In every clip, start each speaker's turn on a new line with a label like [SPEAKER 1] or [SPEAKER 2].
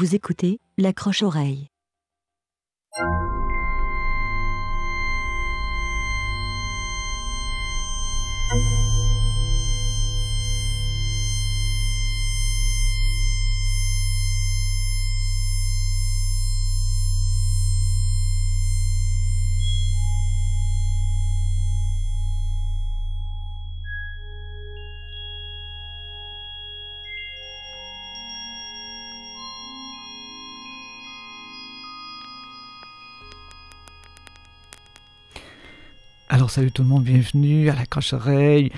[SPEAKER 1] Vous écoutez l'accroche-oreille.
[SPEAKER 2] Salut tout le monde, bienvenue à la croche-oreille,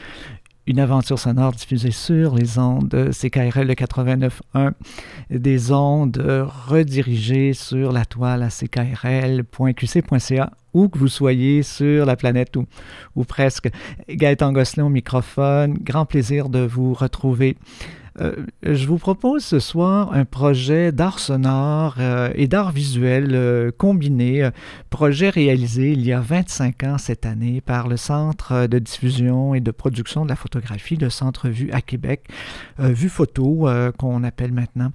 [SPEAKER 2] une aventure sonore diffusée sur les ondes CKRL 89.1, des ondes redirigées sur la toile à ckrl.qc.ca où que vous soyez sur la planète ou, ou presque. Gaëtan Gosselin au microphone, grand plaisir de vous retrouver. Euh, je vous propose ce soir un projet d'art sonore euh, et d'art visuel euh, combiné, projet réalisé il y a 25 ans cette année par le Centre de diffusion et de production de la photographie, le Centre Vue à Québec, Vue Photo qu'on appelle maintenant.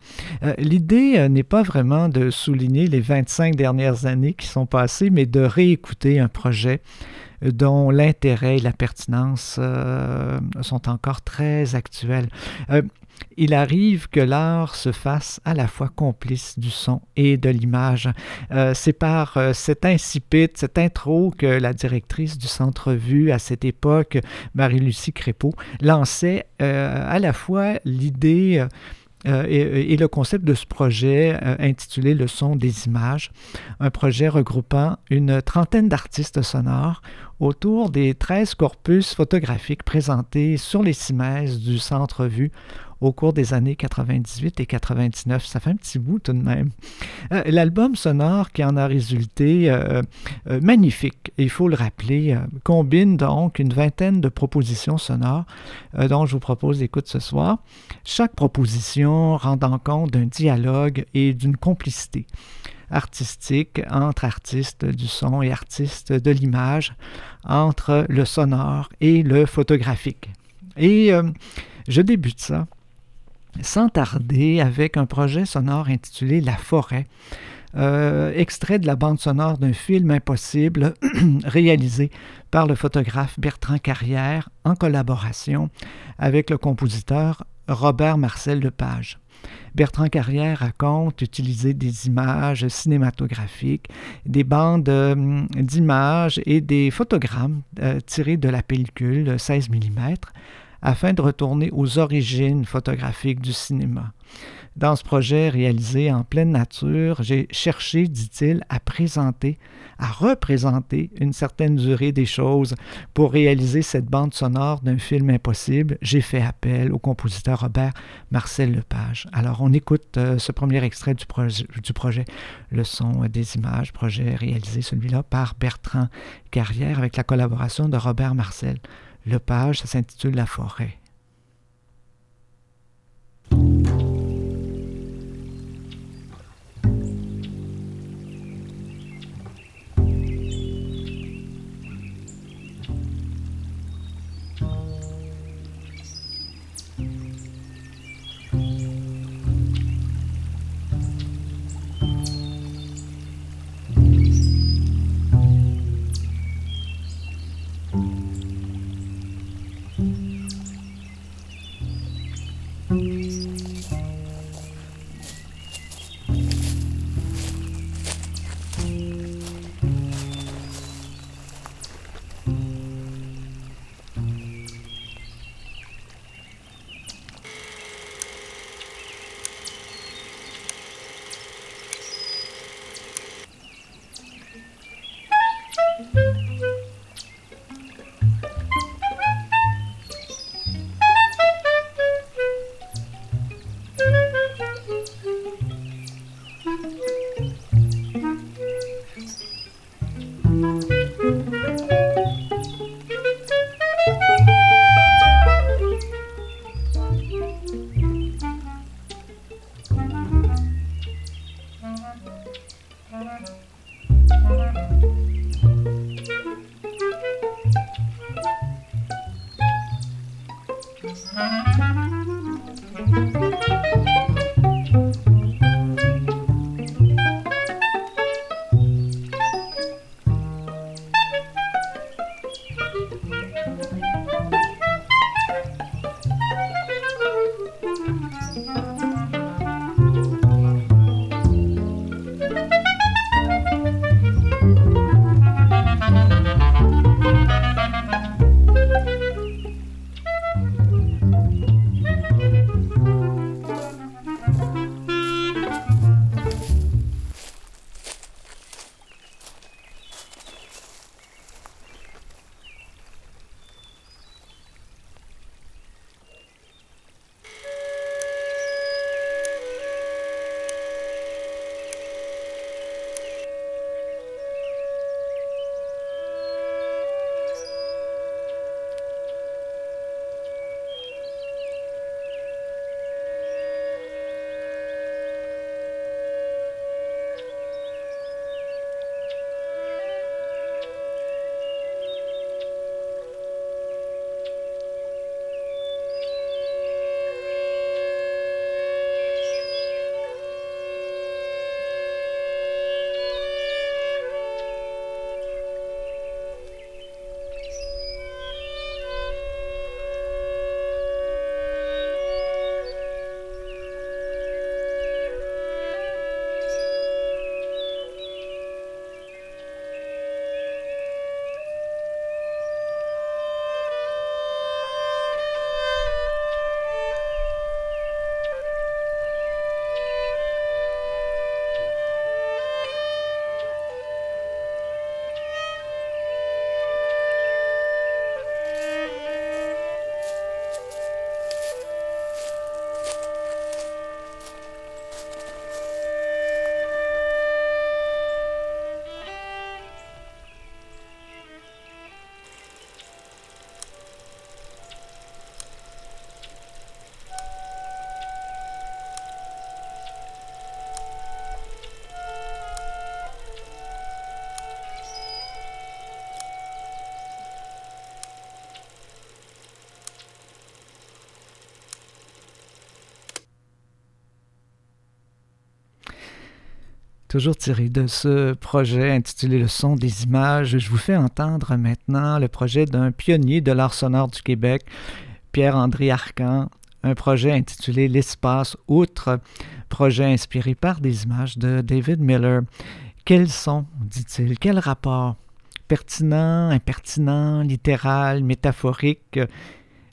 [SPEAKER 2] L'idée n'est pas vraiment de souligner les 25 dernières années qui sont passées, mais de réécouter un projet dont l'intérêt et la pertinence sont encore très actuels il arrive que l'art se fasse à la fois complice du son et de l'image. Euh, c'est par euh, cet incipit, cette intro que la directrice du Centre Vue à cette époque, Marie-Lucie Crépeau, lançait euh, à la fois l'idée et, et, le concept de ce projet intitulé Le son des images, un projet regroupant une trentaine d'artistes sonores autour des 13 corpus photographiques présentés sur les cimaises du Centre Vue au cours des années 98 et 99. Ça fait un petit bout tout de même. Euh, l'album sonore qui en a résulté, euh, euh, magnifique, il faut le rappeler, combine donc une vingtaine de propositions sonores dont je vous propose d'écouter ce soir. Chaque proposition rendant compte d'un dialogue et d'une complicité artistique entre artistes du son et artistes de l'image, entre le sonore et le photographique. Et je débute ça sans tarder avec un projet sonore intitulé La forêt, euh, extrait de la bande sonore d'un film impossible réalisé par le photographe Bertrand Carrière en collaboration avec le compositeur Robert Marcel Lepage. Bertrand Carrière raconte utiliser des images cinématographiques, des bandes euh, d'images et des photogrammes euh, tirés de la pellicule 16 mm afin de retourner aux origines photographiques du cinéma. Dans ce projet réalisé en pleine nature, j'ai cherché, dit-il, à présenter, à représenter une certaine durée des choses pour réaliser cette bande sonore d'un film impossible. J'ai fait appel au compositeur Robert Marcel Lepage. Alors, on écoute euh, ce premier extrait du, du, projet Le son des images, projet réalisé celui-là par Bertrand Carrière avec la collaboration de Robert Marcel le page, ça s'intitule La forêt. Toujours tiré de ce projet intitulé Le son des images, je vous fais entendre maintenant le projet d'un pionnier de l'art sonore du Québec, Pierre-André Arcan, un projet intitulé L'espace outre, projet inspiré par des images de David Miller. Quels sont, dit-il, quel rapport Pertinent, impertinent, littéral, métaphorique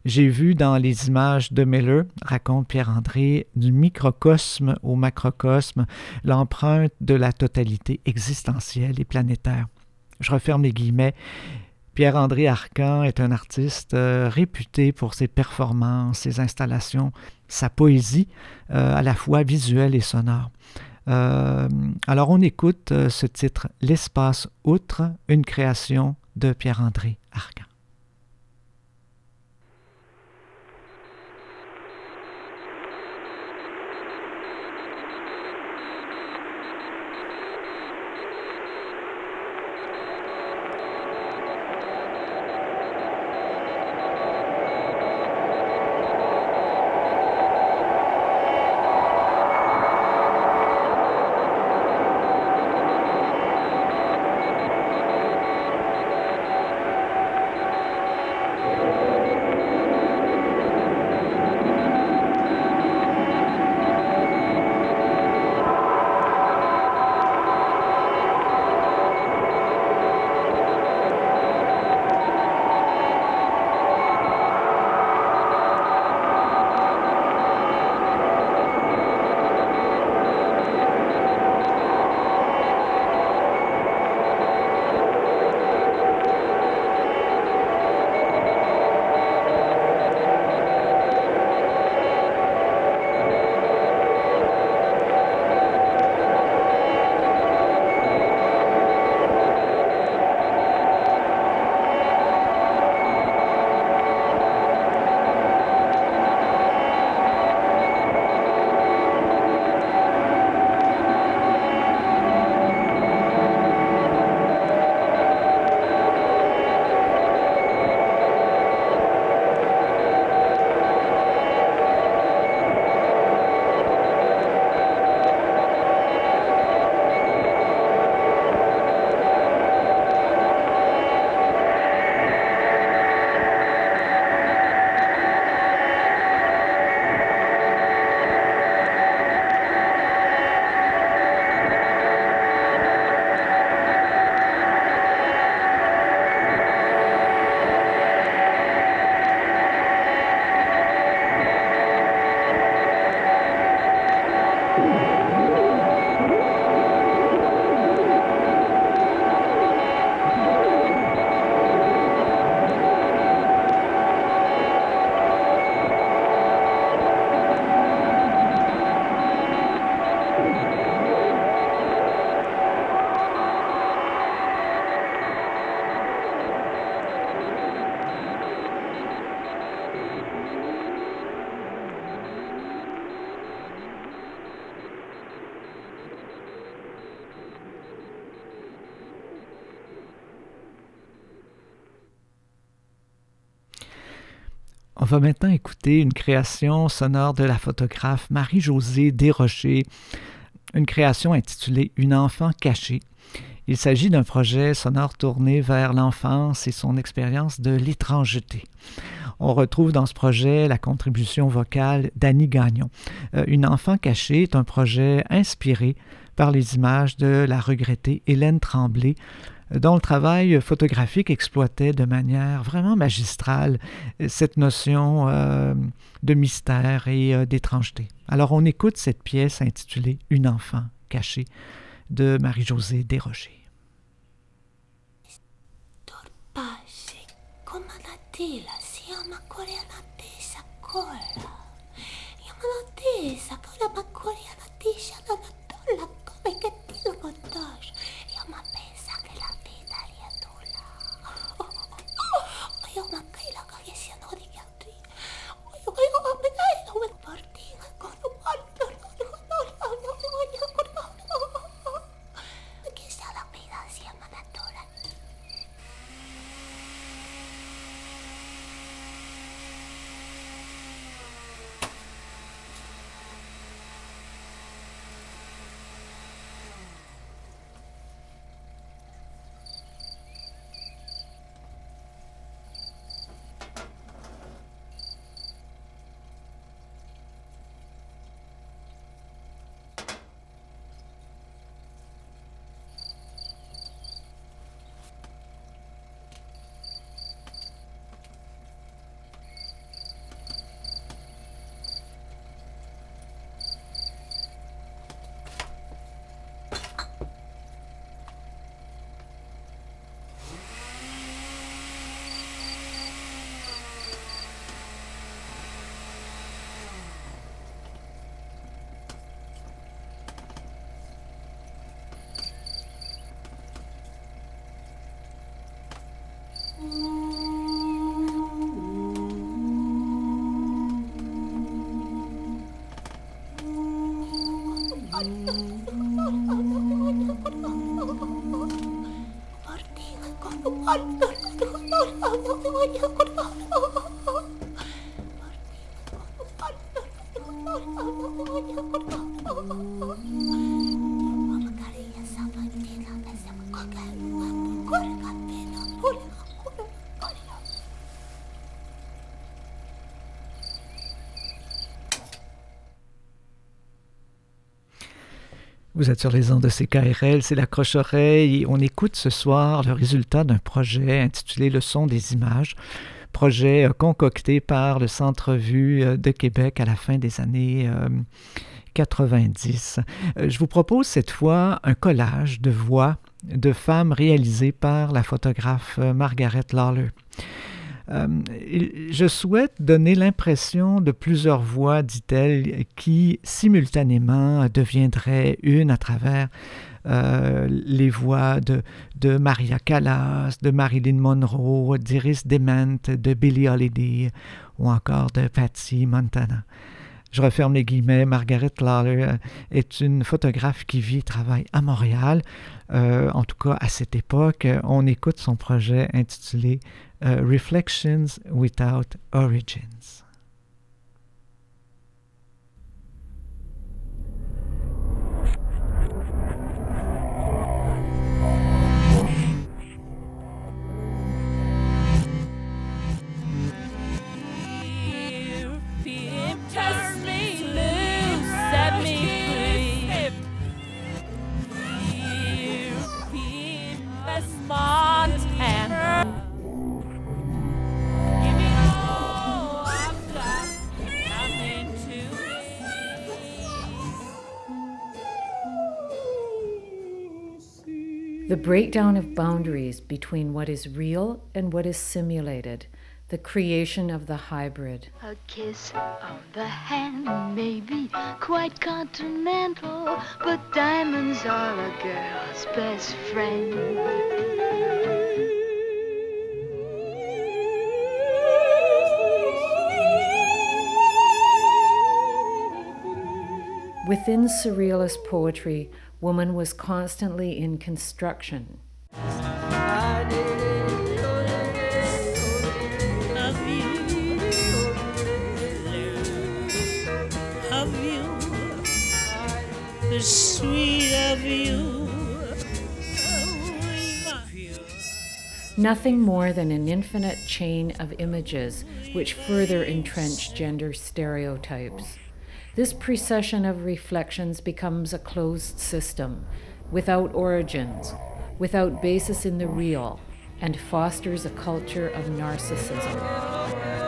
[SPEAKER 2] j'ai vu dans les images de Miller, raconte Pierre-André, du microcosme au macrocosme, l'empreinte de la totalité existentielle et planétaire. Je referme les guillemets. Pierre-André Arcan est un artiste euh, réputé pour ses performances, ses installations, sa poésie, euh, à la fois visuelle et sonore. Euh, alors on écoute ce titre L'espace outre, une création de Pierre-André Arcan. On va maintenant écouter une création sonore de la photographe Marie-Josée Desrochers, une création intitulée Une enfant cachée. Il s'agit d'un projet sonore tourné vers l'enfance et son expérience de l'étrangeté. On retrouve dans ce projet la contribution vocale d'Annie Gagnon. Euh, une enfant cachée est un projet inspiré par les images de la regrettée Hélène Tremblay, dont le travail photographique exploitait de manière vraiment magistrale cette notion euh, de mystère et euh, d'étrangeté. Alors on écoute cette pièce intitulée Une enfant cachée de Marie-Josée Desrochers. のつもり Vous êtes sur les ondes de CKRL, c'est la croche-oreille. On écoute ce soir le résultat d'un projet intitulé Le son des images, projet euh, concocté par le Centre Vue euh, de Québec à la fin des années 90. Euh, je vous propose cette fois un collage de voix de femmes réalisées par la photographe Margaret Lawler. Euh, je souhaite donner l'impression de plusieurs voix, dit-elle, qui simultanément deviendraient une à travers euh, les voix de, Maria Callas, de Marilyn Monroe, d'Iris Dement, de Billie Holiday ou encore de Patsy Montana. Je referme les guillemets. Margaret Lawler est une photographe qui vit et travaille à Montréal. Euh, en tout cas, à cette époque, on écoute son projet intitulé Uh, reflections Without Origins.
[SPEAKER 3] Breakdown of boundaries between what is real and what is simulated, the creation of the hybrid.
[SPEAKER 4] A kiss on the hand may be quite continental, but diamonds are a girl's best friend.
[SPEAKER 3] Within surrealist poetry, woman was constantly in construction. Nothing more than an infinite chain of images which further entrench gender stereotypes. This precession of reflections becomes a closed system, without origins, without basis in the real, and fosters a culture of narcissism.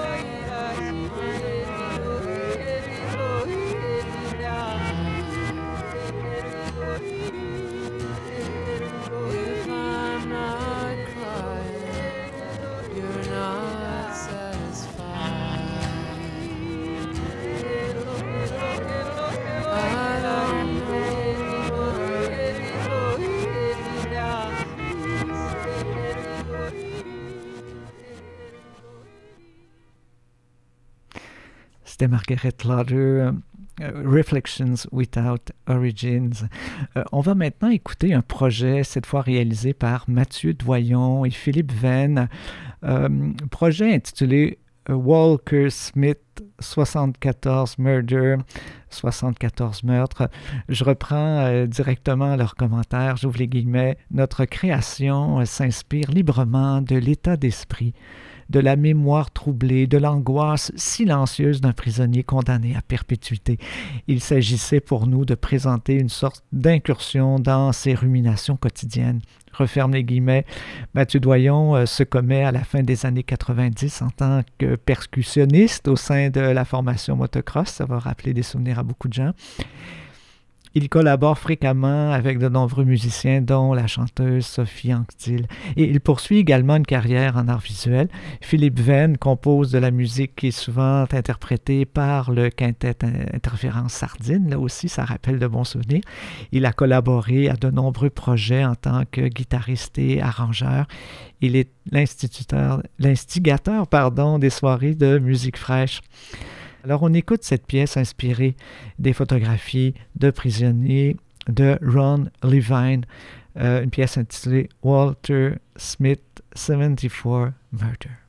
[SPEAKER 2] C'était Margaret Lauder, euh, Reflections Without Origins. Euh, on va maintenant écouter un projet, cette fois réalisé par Mathieu Doyon et Philippe Venn. Euh, projet intitulé Walker Smith 74 Murder, 74 meurtres. Je reprends euh, directement leurs commentaires, j'ouvre les guillemets. Notre création euh, s'inspire librement de l'état d'esprit, de la mémoire troublée, de l'angoisse silencieuse d'un prisonnier condamné à perpétuité. Il s'agissait pour nous de présenter une sorte d'incursion dans ses ruminations quotidiennes referme les guillemets. Mathieu Doyon euh, se commet à la fin des années 90 en tant que percussionniste au sein de la formation motocross. Ça va rappeler des souvenirs à beaucoup de gens. Il collabore fréquemment avec de nombreux musiciens, dont la chanteuse Sophie Anctil. Et il poursuit également une carrière en art visuel. Philippe Venn compose de la musique qui est souvent interprétée par le quintet Interférence Sardine. Là aussi, ça rappelle de bons souvenirs. Il a collaboré à de nombreux projets en tant que guitariste et arrangeur. Il est l'instituteur, l'instigateur pardon, des soirées de musique fraîche. Alors on écoute cette pièce inspirée des photographies de prisonniers de Ron Levine, euh, une pièce intitulée Walter Smith 74 Murder.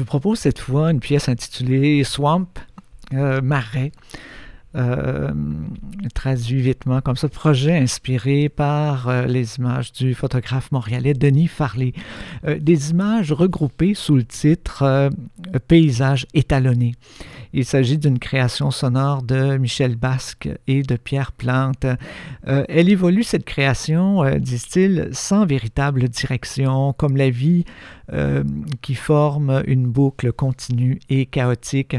[SPEAKER 2] Vous propose cette fois une pièce intitulée Swamp, euh, Marais. Euh, traduit vitement comme ça, projet inspiré par euh, les images du photographe montréalais Denis Farley. Euh, des images regroupées sous le titre Paysage étalonné. Il s'agit d'une création sonore de Michel Basque et de Pierre Plante. elle évolue, cette création, disent-ils, sans véritable direction, comme la vie qui forme une boucle continue et chaotique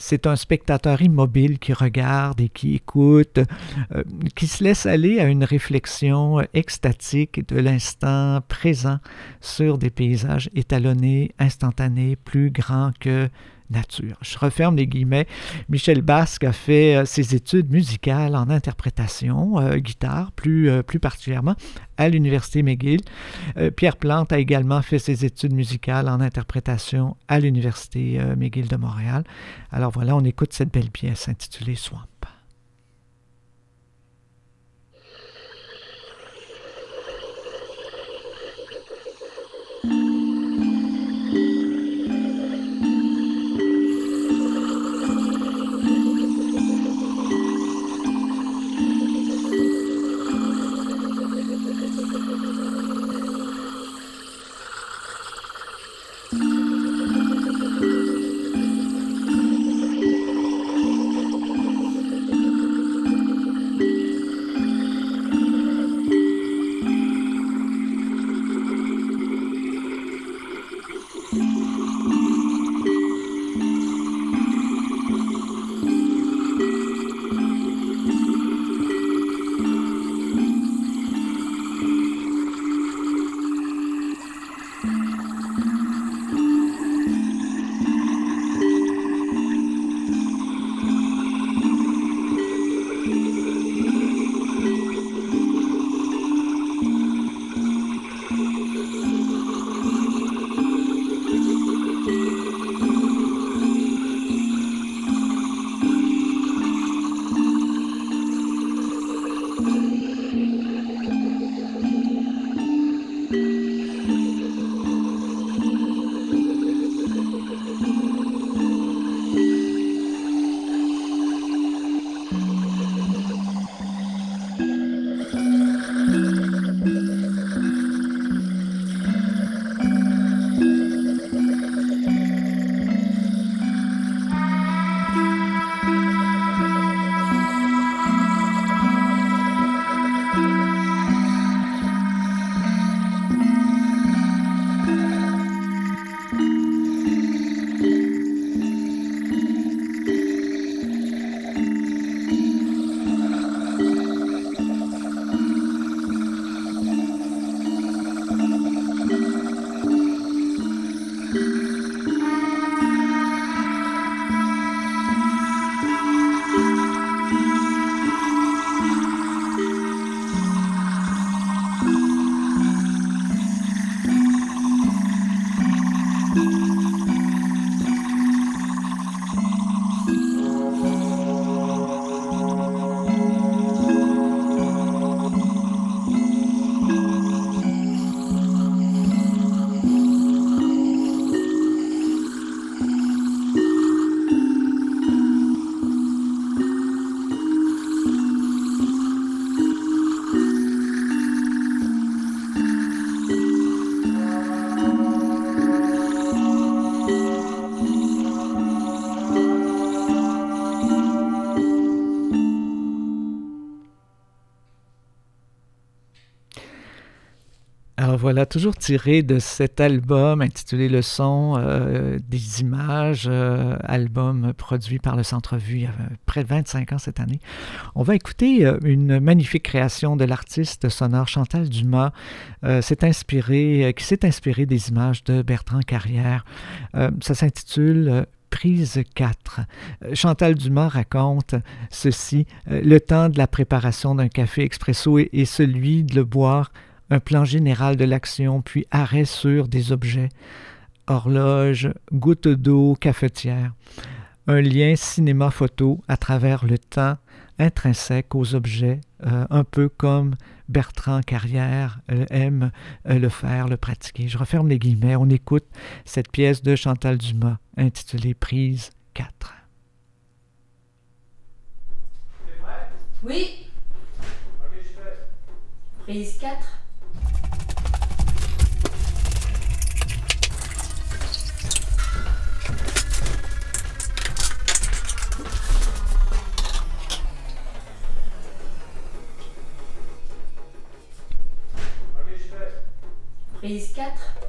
[SPEAKER 2] c'est un spectateur immobile qui regarde et qui écoute, euh, qui se laisse aller à une réflexion extatique de l'instant présent sur des paysages étalonnés, instantanés, plus grands que Je referme les guillemets. Michel Basque a fait euh, ses études musicales en interprétation, euh, guitare plus, euh, plus particulièrement, à l'Université McGill. Pierre Plante a également fait ses études musicales en interprétation à l'Université McGill de Montréal. Alors voilà, on écoute cette belle pièce intitulée Swamp. Voilà, toujours tiré de cet album intitulé Le son euh, des images, euh, album produit par le Centre Vue il y a près de 25 ans cette année. On va écouter euh, une magnifique création de l'artiste sonore Chantal Dumas, qui s'est inspiré des images de Bertrand Carrière. ça s'intitule Prise 4. Chantal Dumas raconte ceci. Le temps de la préparation d'un café expresso est celui de le boire un plan général de l'action, puis arrêt sur des objets, horloge, goutte d'eau, cafetière, un lien cinéma-photo à travers le temps intrinsèque aux objets, euh, un peu comme Bertrand Carrière euh, aime euh, le faire, le pratiquer. Je referme les guillemets. On écoute cette pièce de Chantal Dumas intitulée Prise 4.
[SPEAKER 5] Oui. Prise 4. Prise 4.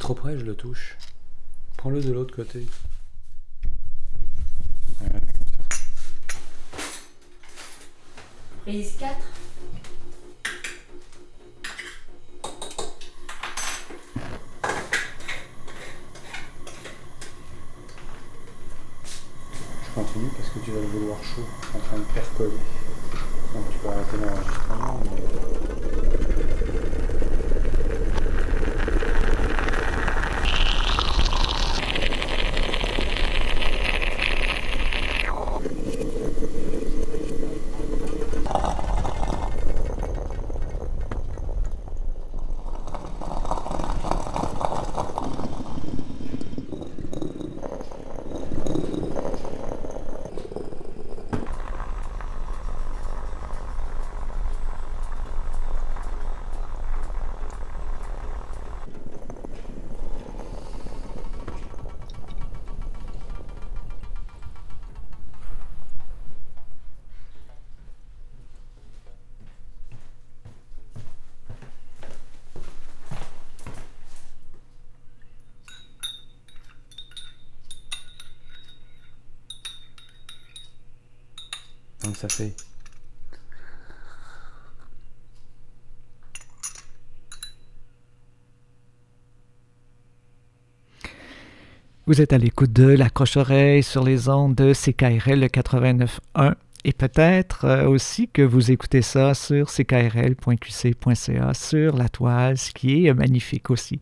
[SPEAKER 6] Trop près, je le touche. Prends-le de l'autre côté. Voilà, comme ça.
[SPEAKER 5] Prise 4.
[SPEAKER 6] Je continue parce que tu vas le vouloir chaud, en train de percoler. Donc tu peux arrêter l'enregistrement. mais-
[SPEAKER 2] Vous êtes à l'écoute de l'accroche-oreille sur les ondes de CKRL 89.1 et peut-être euh, aussi que vous écoutez ça sur ckrl.qc.ca sur la toile, ce qui est magnifique aussi.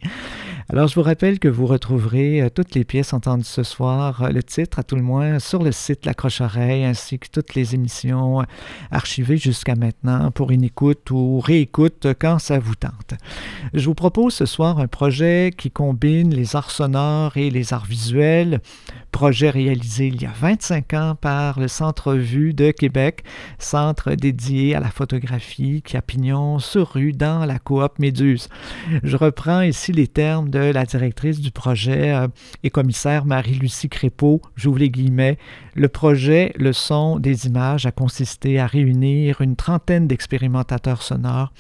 [SPEAKER 2] Alors, je vous rappelle que vous retrouverez euh, toutes les pièces entendues ce soir, euh, le titre à tout le moins, sur le site L'accroche-oreille, ainsi que toutes les émissions euh, archivées jusqu'à maintenant pour une écoute ou réécoute quand ça vous tente. Je vous propose ce soir un projet qui combine les arts sonores et les arts visuels, projet réalisé il y a 25 ans par le Centre Vue de Québec, centre dédié à la photographie qui a pignon sur rue dans la coop Méduse. Je reprends ici les termes de la directrice du projet euh, et commissaire Marie-Lucie Crépeau, j'ouvre les guillemets. Le projet Le son des images a consisté à réunir une trentaine d'expérimentateurs sonores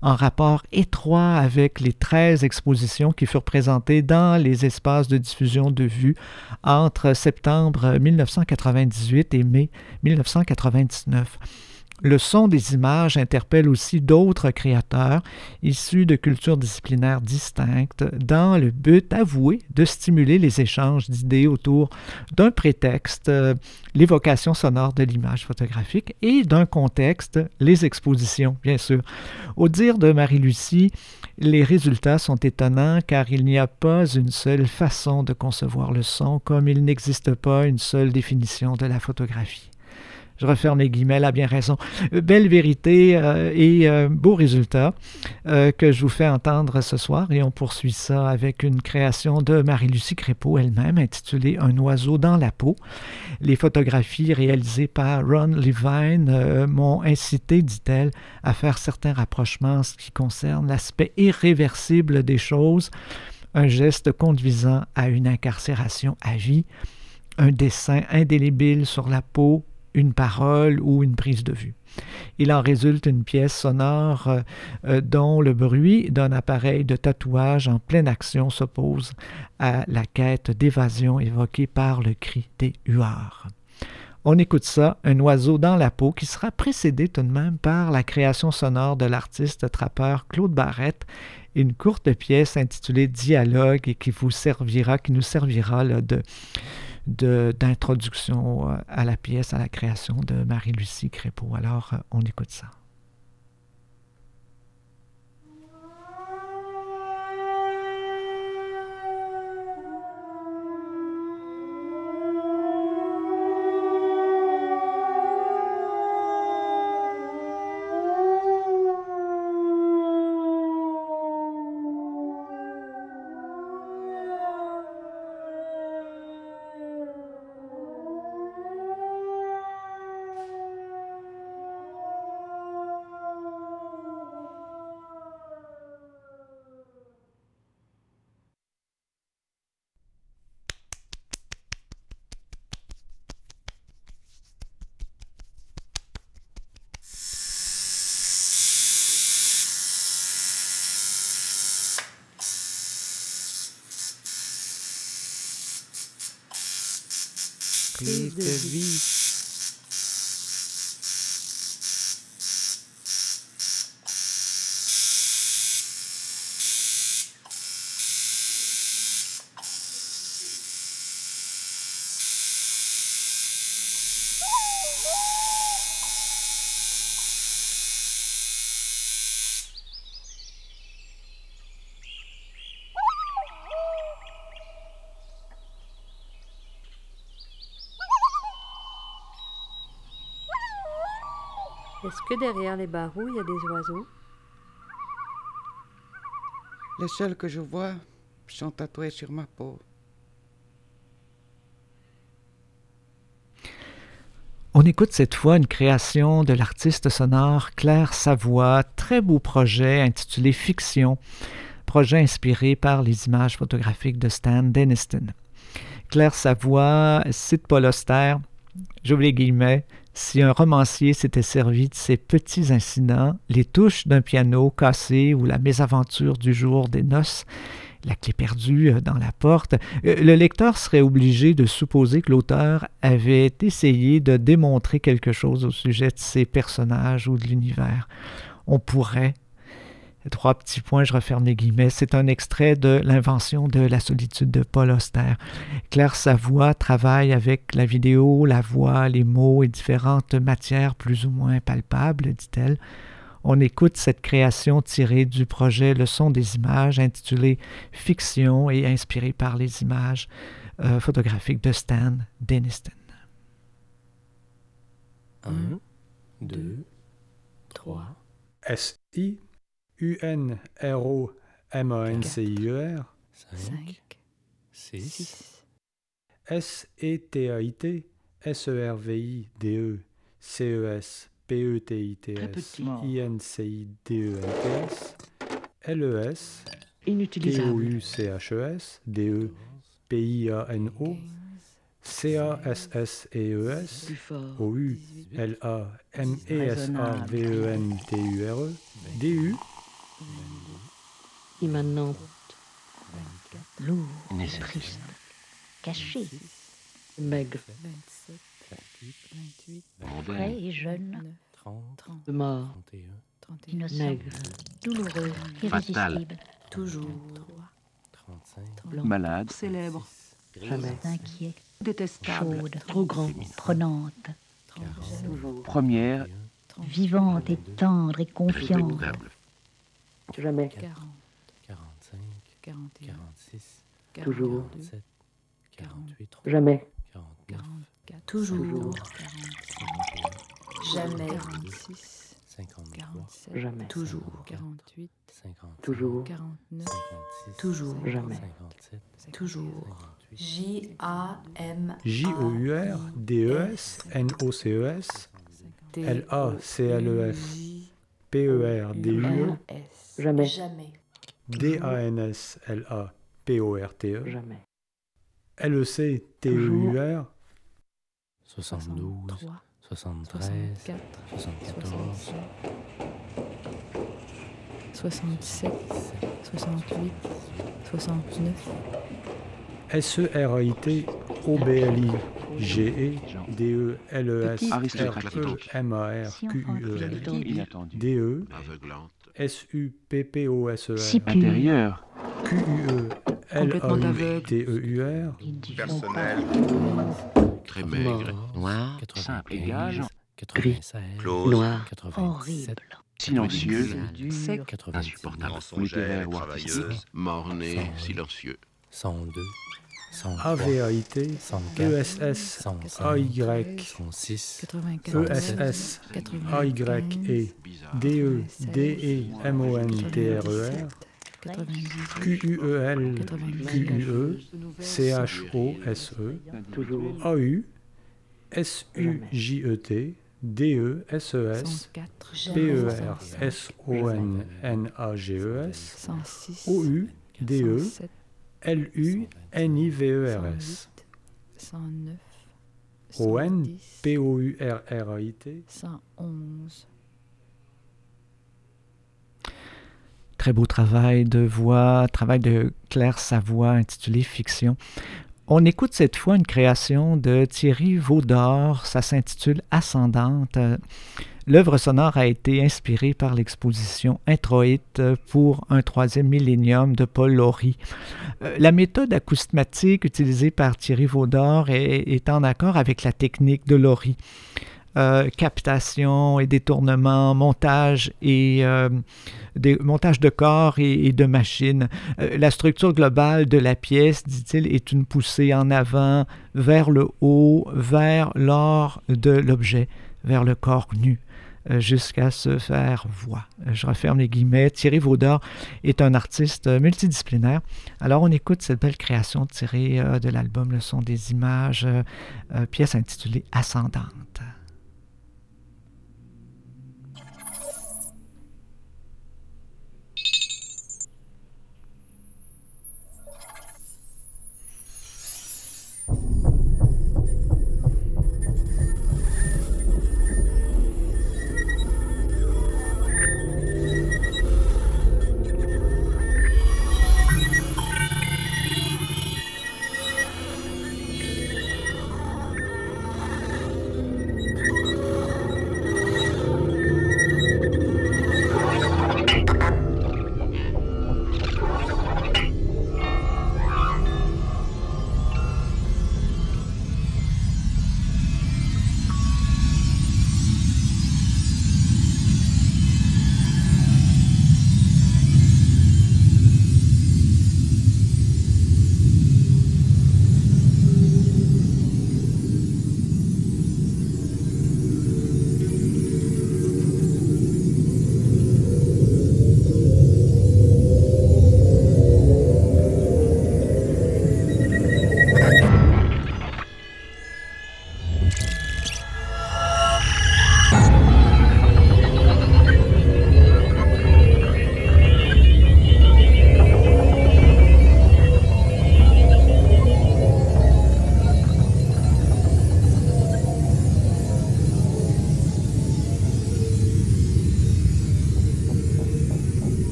[SPEAKER 2] en rapport étroit avec les 13 expositions qui furent présentées dans les espaces de diffusion de vue entre septembre 1998 et mai 1999. Le son des images interpelle aussi d'autres créateurs issus de cultures disciplinaires distinctes dans le but avoué de stimuler les échanges d'idées autour d'un prétexte, euh, l'évocation sonore de l'image photographique, et d'un contexte, les expositions, bien sûr. Au dire de Marie-Lucie, les résultats sont étonnants car il n'y a pas une seule façon de concevoir le son comme il n'existe pas une seule définition de la photographie. Je referme les guillemets, elle a bien raison. Euh, Belle vérité euh, et euh, beau résultat que je vous fais entendre ce soir et on poursuit ça avec une création de Marie-Lucie Crépeau elle-même intitulée Un oiseau dans la peau. Les photographies réalisées par Ron Levine m'ont incité, dit-elle, à faire certains rapprochements en ce qui concerne l'aspect irréversible des choses, un geste conduisant à une incarcération à vie un dessin indélébile sur la peau, une parole ou une prise de vue. Il en résulte une pièce sonore euh, euh, dont le bruit d'un appareil de tatouage en pleine action s'oppose à la quête d'évasion évoquée par le cri des huards. On écoute ça, un oiseau dans la peau, qui sera précédé tout de même par la création sonore de l'artiste trappeur Claude Barrette, une courte pièce intitulée Dialogue et qui vous servira, qui nous servira de- d'introduction euh, à la pièce, à la création de Marie-Lucie Crépeau. Alors, euh, on écoute ça.
[SPEAKER 7] Prise de vie.
[SPEAKER 8] Est-ce que derrière les barreaux, il y a des oiseaux?
[SPEAKER 9] Les seuls que je vois sont tatoués sur ma peau.
[SPEAKER 2] On écoute cette fois une création de l'artiste sonore Claire Savoie, très beau projet intitulé Fiction, projet inspiré par les images photographiques de Stan Deniston. Claire Savoie cite Paul Auster, j'ouvre les guillemets, si un romancier s'était servi de ces petits incidents, les touches d'un piano cassé ou la mésaventure du jour des noces, la clé perdue euh, dans la porte, euh, le lecteur serait obligé de supposer que l'auteur avait essayé de démontrer quelque chose au sujet de ses personnages ou de l'univers. On pourrait, trois petits points, je referme les guillemets, c'est un extrait de L'invention de la solitude de Paul Auster. Claire Savoie travaille avec la vidéo, la voix, les mots et différentes matières plus ou moins palpables, dit-elle. On écoute cette création tirée du projet Leçon des images intitulé Fiction et inspirée par les images euh, photographiques de Stan Deniston.
[SPEAKER 7] 1, 2, 3,
[SPEAKER 6] S-I-U-N-R-O-M-A-N-C-I-E-R.
[SPEAKER 7] 5, 6,
[SPEAKER 6] S-E-T-A-I-T, S-E-R-V-I-D-E, C-E-S, P-E-T-I-T-S, I-N-C-I-D-E-N-T-S, L-E-S, P-O-U-C-H-E-S, D-E, P-I-A-N-O, C-A-S-S-E-E-S, O-U, L-A-M-E-S-A-V-E-N-T-U-R-E, D-U,
[SPEAKER 8] Immanente,
[SPEAKER 5] Lourd, triste, caché,
[SPEAKER 8] maigre,
[SPEAKER 5] frais et jeune,
[SPEAKER 7] 30,
[SPEAKER 8] de mort,
[SPEAKER 7] 31,
[SPEAKER 5] innocent,
[SPEAKER 8] maigre,
[SPEAKER 5] douloureux, irrésistible,
[SPEAKER 8] toujours,
[SPEAKER 7] 35,
[SPEAKER 10] Malade,
[SPEAKER 8] célèbre, jamais,
[SPEAKER 5] inquiet,
[SPEAKER 8] détestable,
[SPEAKER 5] chaude,
[SPEAKER 8] trop grand,
[SPEAKER 5] prenante,
[SPEAKER 10] première,
[SPEAKER 5] vivante et tendre et confiante,
[SPEAKER 8] jamais,
[SPEAKER 7] 45, 46,
[SPEAKER 8] toujours,
[SPEAKER 7] 47, 48,
[SPEAKER 8] jamais,
[SPEAKER 7] 49,
[SPEAKER 8] toujours,
[SPEAKER 7] jamais,
[SPEAKER 8] 46,
[SPEAKER 7] 53,
[SPEAKER 8] jamais,
[SPEAKER 7] toujours,
[SPEAKER 3] 48,
[SPEAKER 7] 50,
[SPEAKER 8] toujours,
[SPEAKER 3] 49,
[SPEAKER 7] 56,
[SPEAKER 8] toujours, jamais,
[SPEAKER 7] 57,
[SPEAKER 8] toujours,
[SPEAKER 7] 58,
[SPEAKER 5] J-A-M,
[SPEAKER 6] J-O-U-R, D-E-S, N-O-C-E-S, L-A-C-L-E-S, P-E-R-D-U-E,
[SPEAKER 8] jamais,
[SPEAKER 5] jamais,
[SPEAKER 6] D-A-N-S-L-A, P-O-R-T-E,
[SPEAKER 8] jamais,
[SPEAKER 6] LEC TEUR
[SPEAKER 7] 72, 73, 74, 67, 68, 69,
[SPEAKER 6] SERIT OBLI GE DE LES RE MAR QUEL DE SUPPOSER
[SPEAKER 9] Intérieur.
[SPEAKER 6] QUE
[SPEAKER 7] Complètement
[SPEAKER 6] LAU
[SPEAKER 7] aveugle.
[SPEAKER 6] TEUR
[SPEAKER 10] Personnel. Très maigre.
[SPEAKER 9] Noir.
[SPEAKER 7] 95,
[SPEAKER 9] Simple égal.
[SPEAKER 7] 96,
[SPEAKER 10] Close.
[SPEAKER 9] Noir.
[SPEAKER 7] 97,
[SPEAKER 5] Horrible.
[SPEAKER 9] Silencieux.
[SPEAKER 7] Sec, 98,
[SPEAKER 10] Insupportable. Mensongère,
[SPEAKER 9] ou
[SPEAKER 10] travailleuse, mornée, silencieux.
[SPEAKER 7] 102, 103,
[SPEAKER 6] AVAIT
[SPEAKER 7] 104,
[SPEAKER 6] ESS
[SPEAKER 7] 105,
[SPEAKER 6] AY
[SPEAKER 7] 106,
[SPEAKER 8] 94,
[SPEAKER 6] ESS
[SPEAKER 8] 95,
[SPEAKER 6] AYE DE DE MONTRER
[SPEAKER 8] 98,
[SPEAKER 6] QUEL QUE CHOSE AU SUJET DE SES
[SPEAKER 8] 104,
[SPEAKER 6] PER SONNAGES
[SPEAKER 8] 106,
[SPEAKER 6] OU DE
[SPEAKER 8] 107,
[SPEAKER 6] LU NIVERS
[SPEAKER 8] 109,
[SPEAKER 6] ON
[SPEAKER 8] 110,
[SPEAKER 6] POURRIT
[SPEAKER 8] 111.
[SPEAKER 2] Très beau travail de voix, travail de Claire Savoie intitulé Fiction. On écoute cette fois une création de Thierry Vaudor, ça s'intitule Ascendante. L'œuvre sonore a été inspirée par l'exposition Introïte pour un troisième millénium de Paul Laurie. Euh, La méthode acousmatique utilisée par Thierry Vaudor est, en accord avec la technique de Laurie. Euh, captation et détournement, montage et euh, de corps et, de machines. La structure globale de la pièce, dit-il, est une poussée en avant, vers le haut, vers l'or de l'objet, vers le corps nu jusqu'à se faire voix. Euh, Je referme les guillemets. Thierry Vaudor est un artiste euh, multidisciplinaire. Alors on écoute cette belle création tirée euh, de l'album Le son des images, euh, euh, pièce intitulée Ascendante.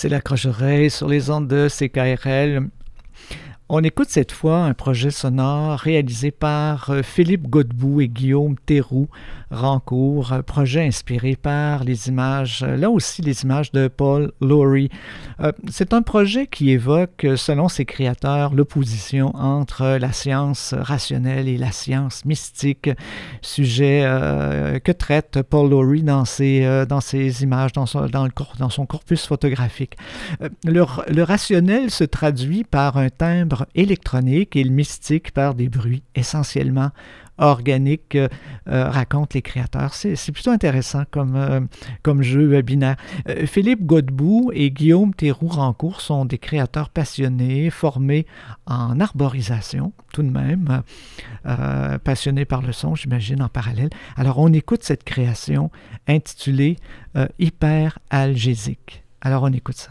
[SPEAKER 2] C'est la croche-oreille sur les ondes de CKRL. On écoute cette fois un projet sonore réalisé par euh, Philippe Godbout et Guillaume Théroux Rancourt, projet inspiré par les images, euh, là aussi les images de Paul Lowry. Euh, c'est un projet qui évoque, selon ses créateurs, l'opposition entre la science rationnelle et la science mystique, sujet que traite Paul Lowry dans ses, dans ses images, dans son, dans, le, dans son corpus photographique. Le, le rationnel se traduit par un timbre électronique et le mystique par des bruits essentiellement organiques, euh, euh, racontent les créateurs. C'est plutôt intéressant comme, euh, comme jeu binaire. Philippe Godbout et Guillaume Théroux-Rancourt sont des créateurs passionnés, formés en arborisation, tout de même, passionnés par le son, j'imagine, en parallèle. Alors, on écoute cette création intitulée Hyperalgésique. Alors, on écoute ça.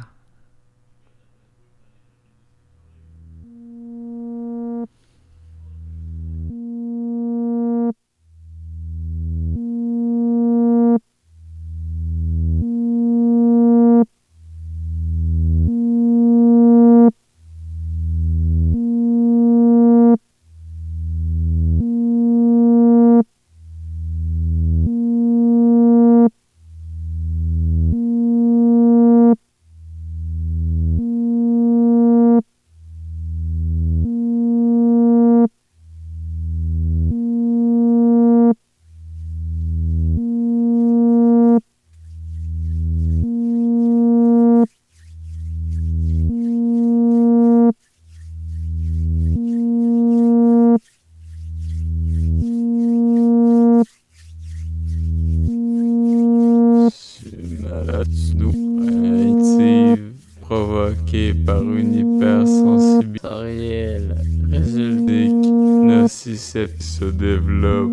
[SPEAKER 11] Se développe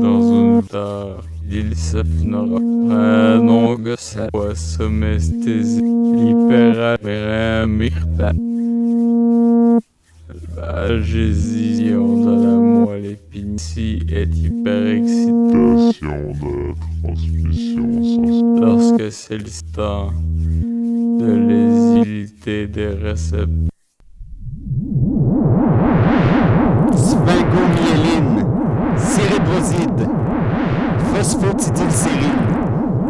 [SPEAKER 11] dans une terre. Il s'affnera un longue sa somesthésie, l'hyperamyrta. L'algésion de la moelle épinicie est hyperexcitation de transmission lorsque c'est des récepteurs.
[SPEAKER 12] phosphotidylsérine,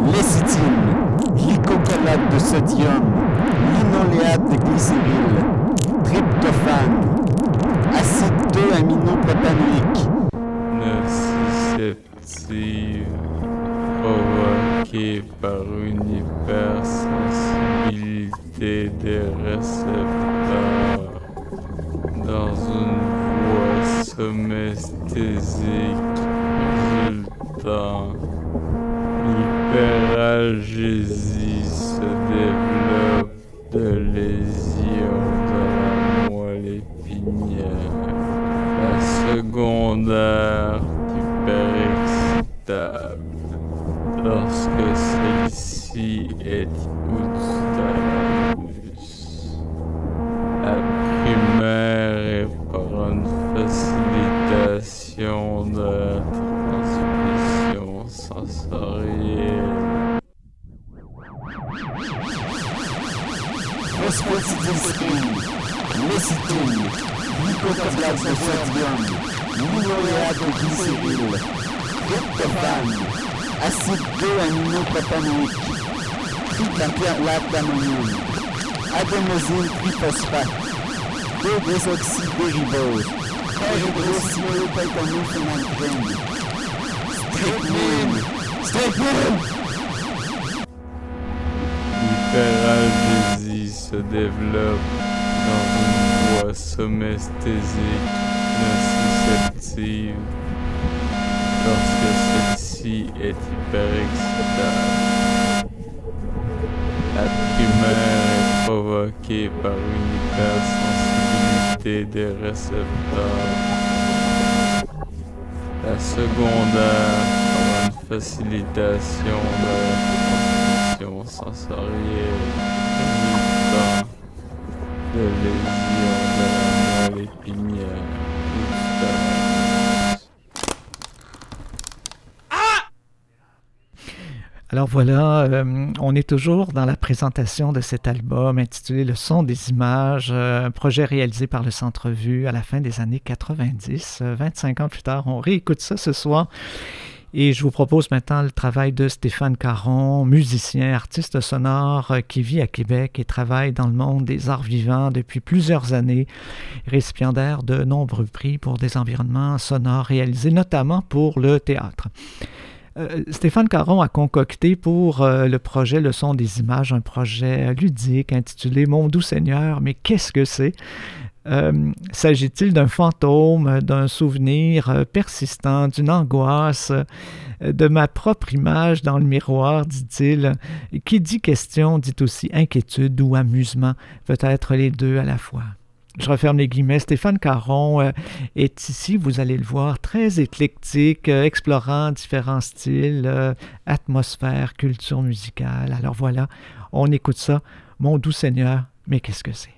[SPEAKER 12] lécithine, glycocolate de sodium, linoléate de glycéryle, tryptophane, acide 2 aminopropanoïque.
[SPEAKER 11] Nociceptive provoquée par une hypersensibilité des
[SPEAKER 12] adénosine triphosphate, 2-désoxydérivose, hydroxyméthylphénolphényl, strychnine, strychnine!
[SPEAKER 11] L'hyperalgésie se développe dans une voie somesthésique nociceptive lorsque celle-ci est hyperexcitable. Par une hypersensibilité des récepteurs. La secondaire par une facilitation de sensorielle de lésions de
[SPEAKER 2] Alors voilà, euh, on est toujours dans la présentation de cet album intitulé Le son des images, euh, un projet réalisé par le Centre Vue à la fin des années 90. 25 ans plus tard, on réécoute ça ce soir. Et je vous propose maintenant le travail de Stéphane Caron, musicien, artiste sonore qui vit à Québec et travaille dans le monde des arts vivants depuis plusieurs années, récipiendaire de nombreux prix pour des environnements sonores réalisés notamment pour le théâtre. Euh, Stéphane Caron a concocté pour euh, le projet Le son des images un projet ludique intitulé Mon doux Seigneur, mais qu'est-ce que c'est euh, S'agit-il d'un fantôme, d'un souvenir persistant, d'une angoisse, de ma propre image dans le miroir, dit-il Qui dit question dit aussi inquiétude ou amusement, peut-être les deux à la fois je referme les guillemets, Stéphane Caron euh, est ici, vous allez le voir, très éclectique, euh, explorant différents styles, euh, atmosphère, culture musicale. Alors voilà, on écoute ça. Mon doux Seigneur, mais qu'est-ce que c'est?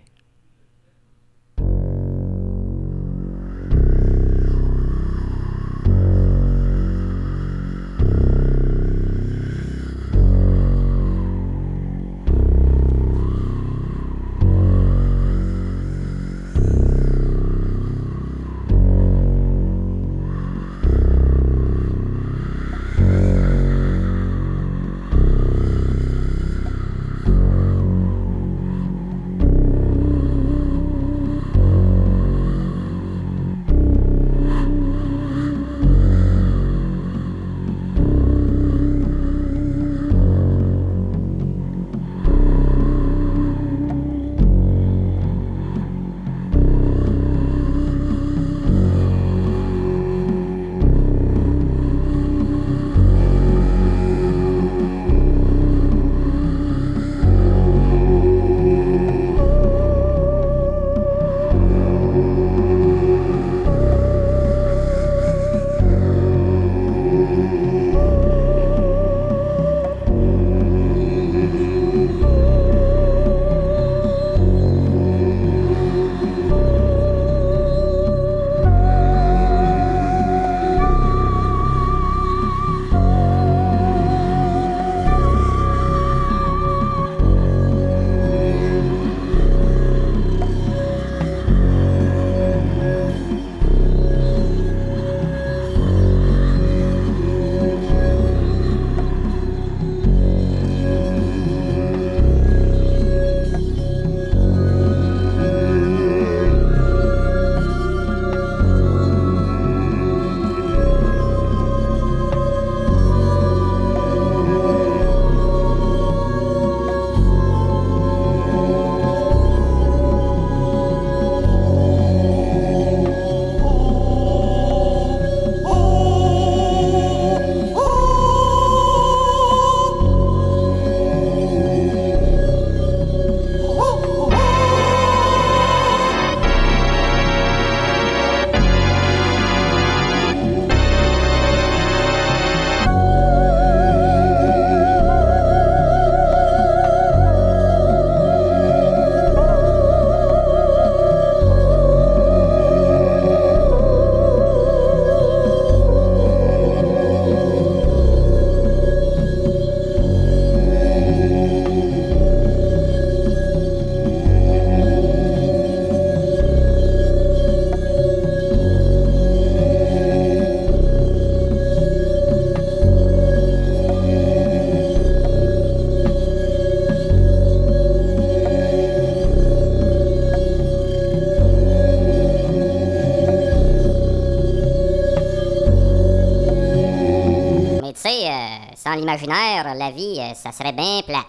[SPEAKER 13] La vie, euh, ça serait bien plate.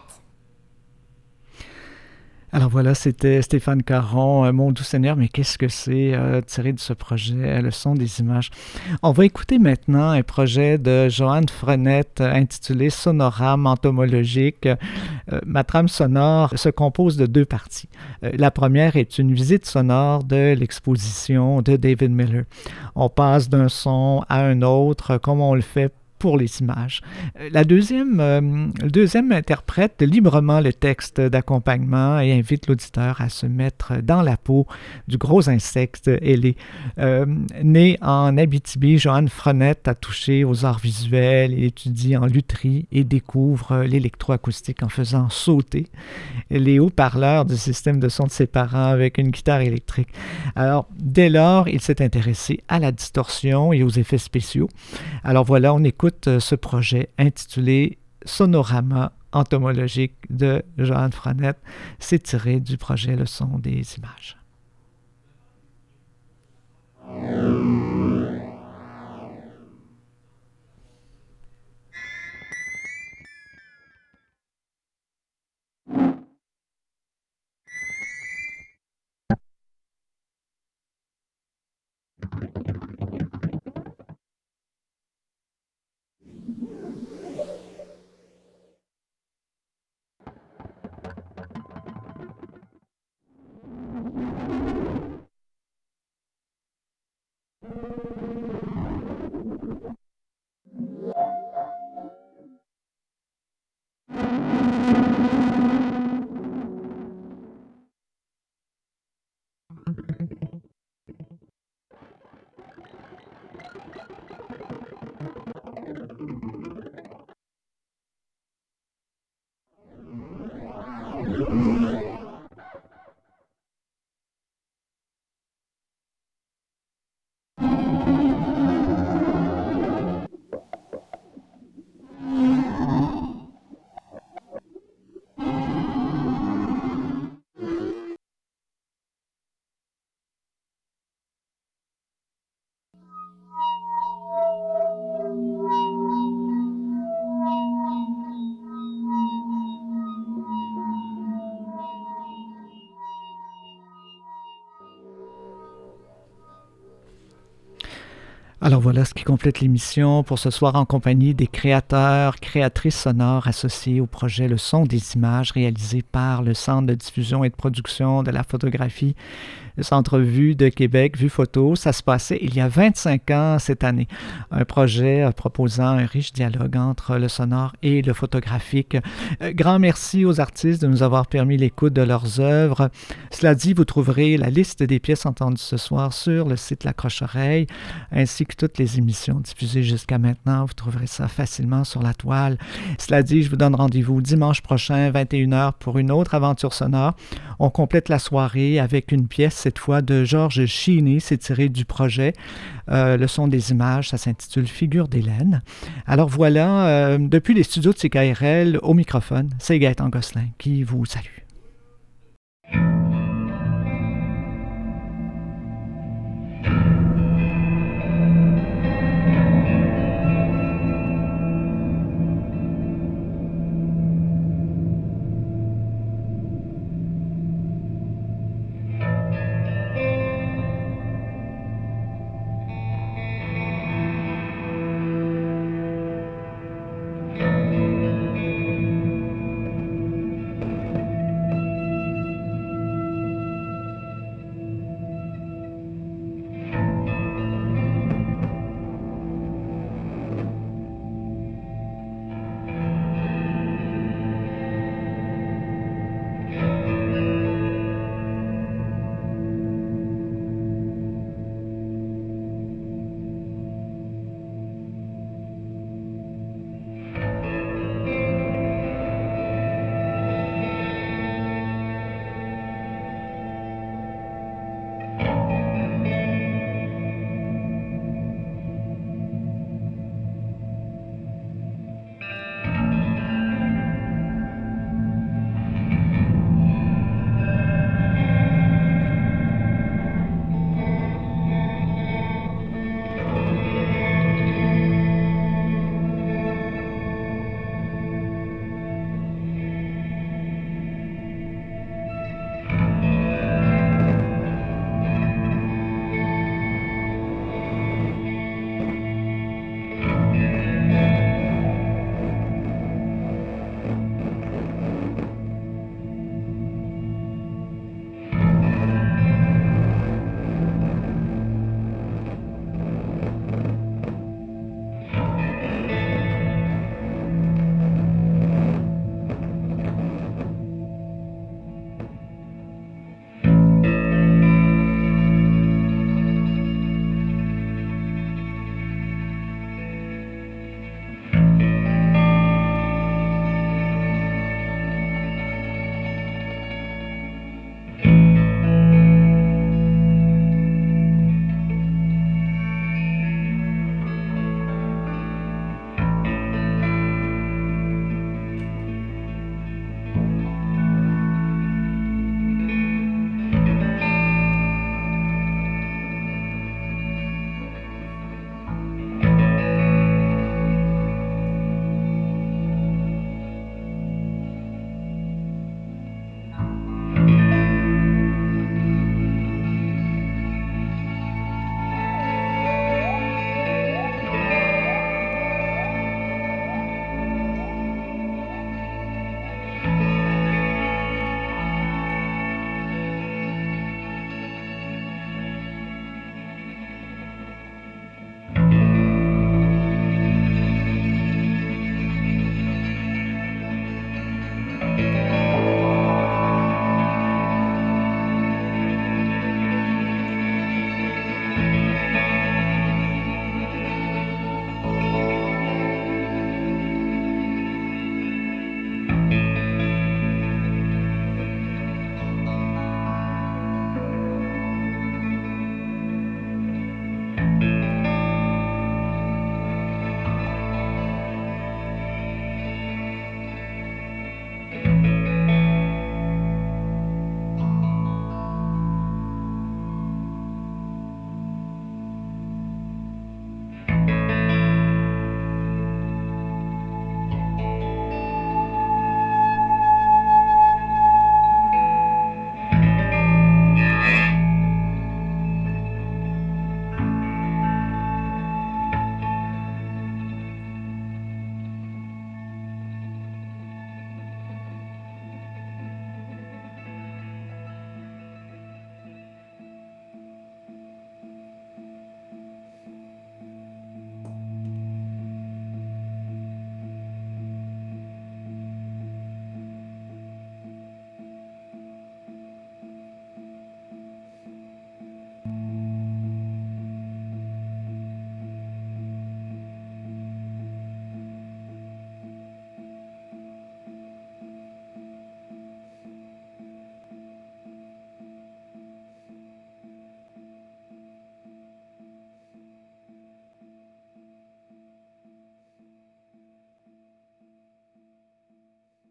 [SPEAKER 2] Alors voilà, c'était Stéphane Caron, euh, Mon doux Seigneur, mais qu'est-ce que c'est euh, tiré de ce projet, le son des images? On va écouter maintenant un projet de Joanne Frenette intitulé Sonorame entomologique. ma trame sonore se compose de deux parties. la première est une visite sonore de l'exposition de David Miller. On passe d'un son à un autre, comme on le fait pour les images. Euh, la deuxième, euh, deuxième interprète librement le texte d'accompagnement et invite l'auditeur à se mettre dans la peau du gros insecte ailé. Euh, né en Abitibi, Joanne Frenette a touché aux arts visuels et étudie en lutherie et découvre l'électroacoustique en faisant sauter les haut-parleurs du système de son de ses parents avec une guitare électrique. Alors, dès lors, il s'est intéressé à la distorsion et aux effets spéciaux. Alors voilà, on écoute euh, ce projet intitulé Sonorama entomologique de Joanne Frenette. C'est tiré du projet Le son des images. Alors voilà ce qui complète l'émission. Pour ce soir en compagnie des créateurs, créatrices sonores associés au projet Le son des images réalisé par le Centre de diffusion et de production de la photographie le Centre Vue de Québec, Vue Photo. Ça se passait il y a 25 ans cette année. Un projet euh, proposant un riche dialogue entre le sonore et le photographique. Euh, grand merci aux artistes de nous avoir permis l'écoute de leurs œuvres. Cela dit, vous trouverez la liste des pièces entendues ce soir sur le site La Croche-Oreille, ainsi que toutes les émissions diffusées jusqu'à maintenant. Vous trouverez ça facilement sur la toile. Cela dit, je vous donne rendez-vous dimanche prochain, 21h, pour une autre aventure sonore. On complète la soirée avec une pièce cette fois de Georges Chini, c'est tiré du projet euh, Le son des images, ça s'intitule Figure d'Hélène. Alors voilà, euh, depuis les studios de CKRL, au microphone, c'est Gaëtan Gosselin qui vous salue.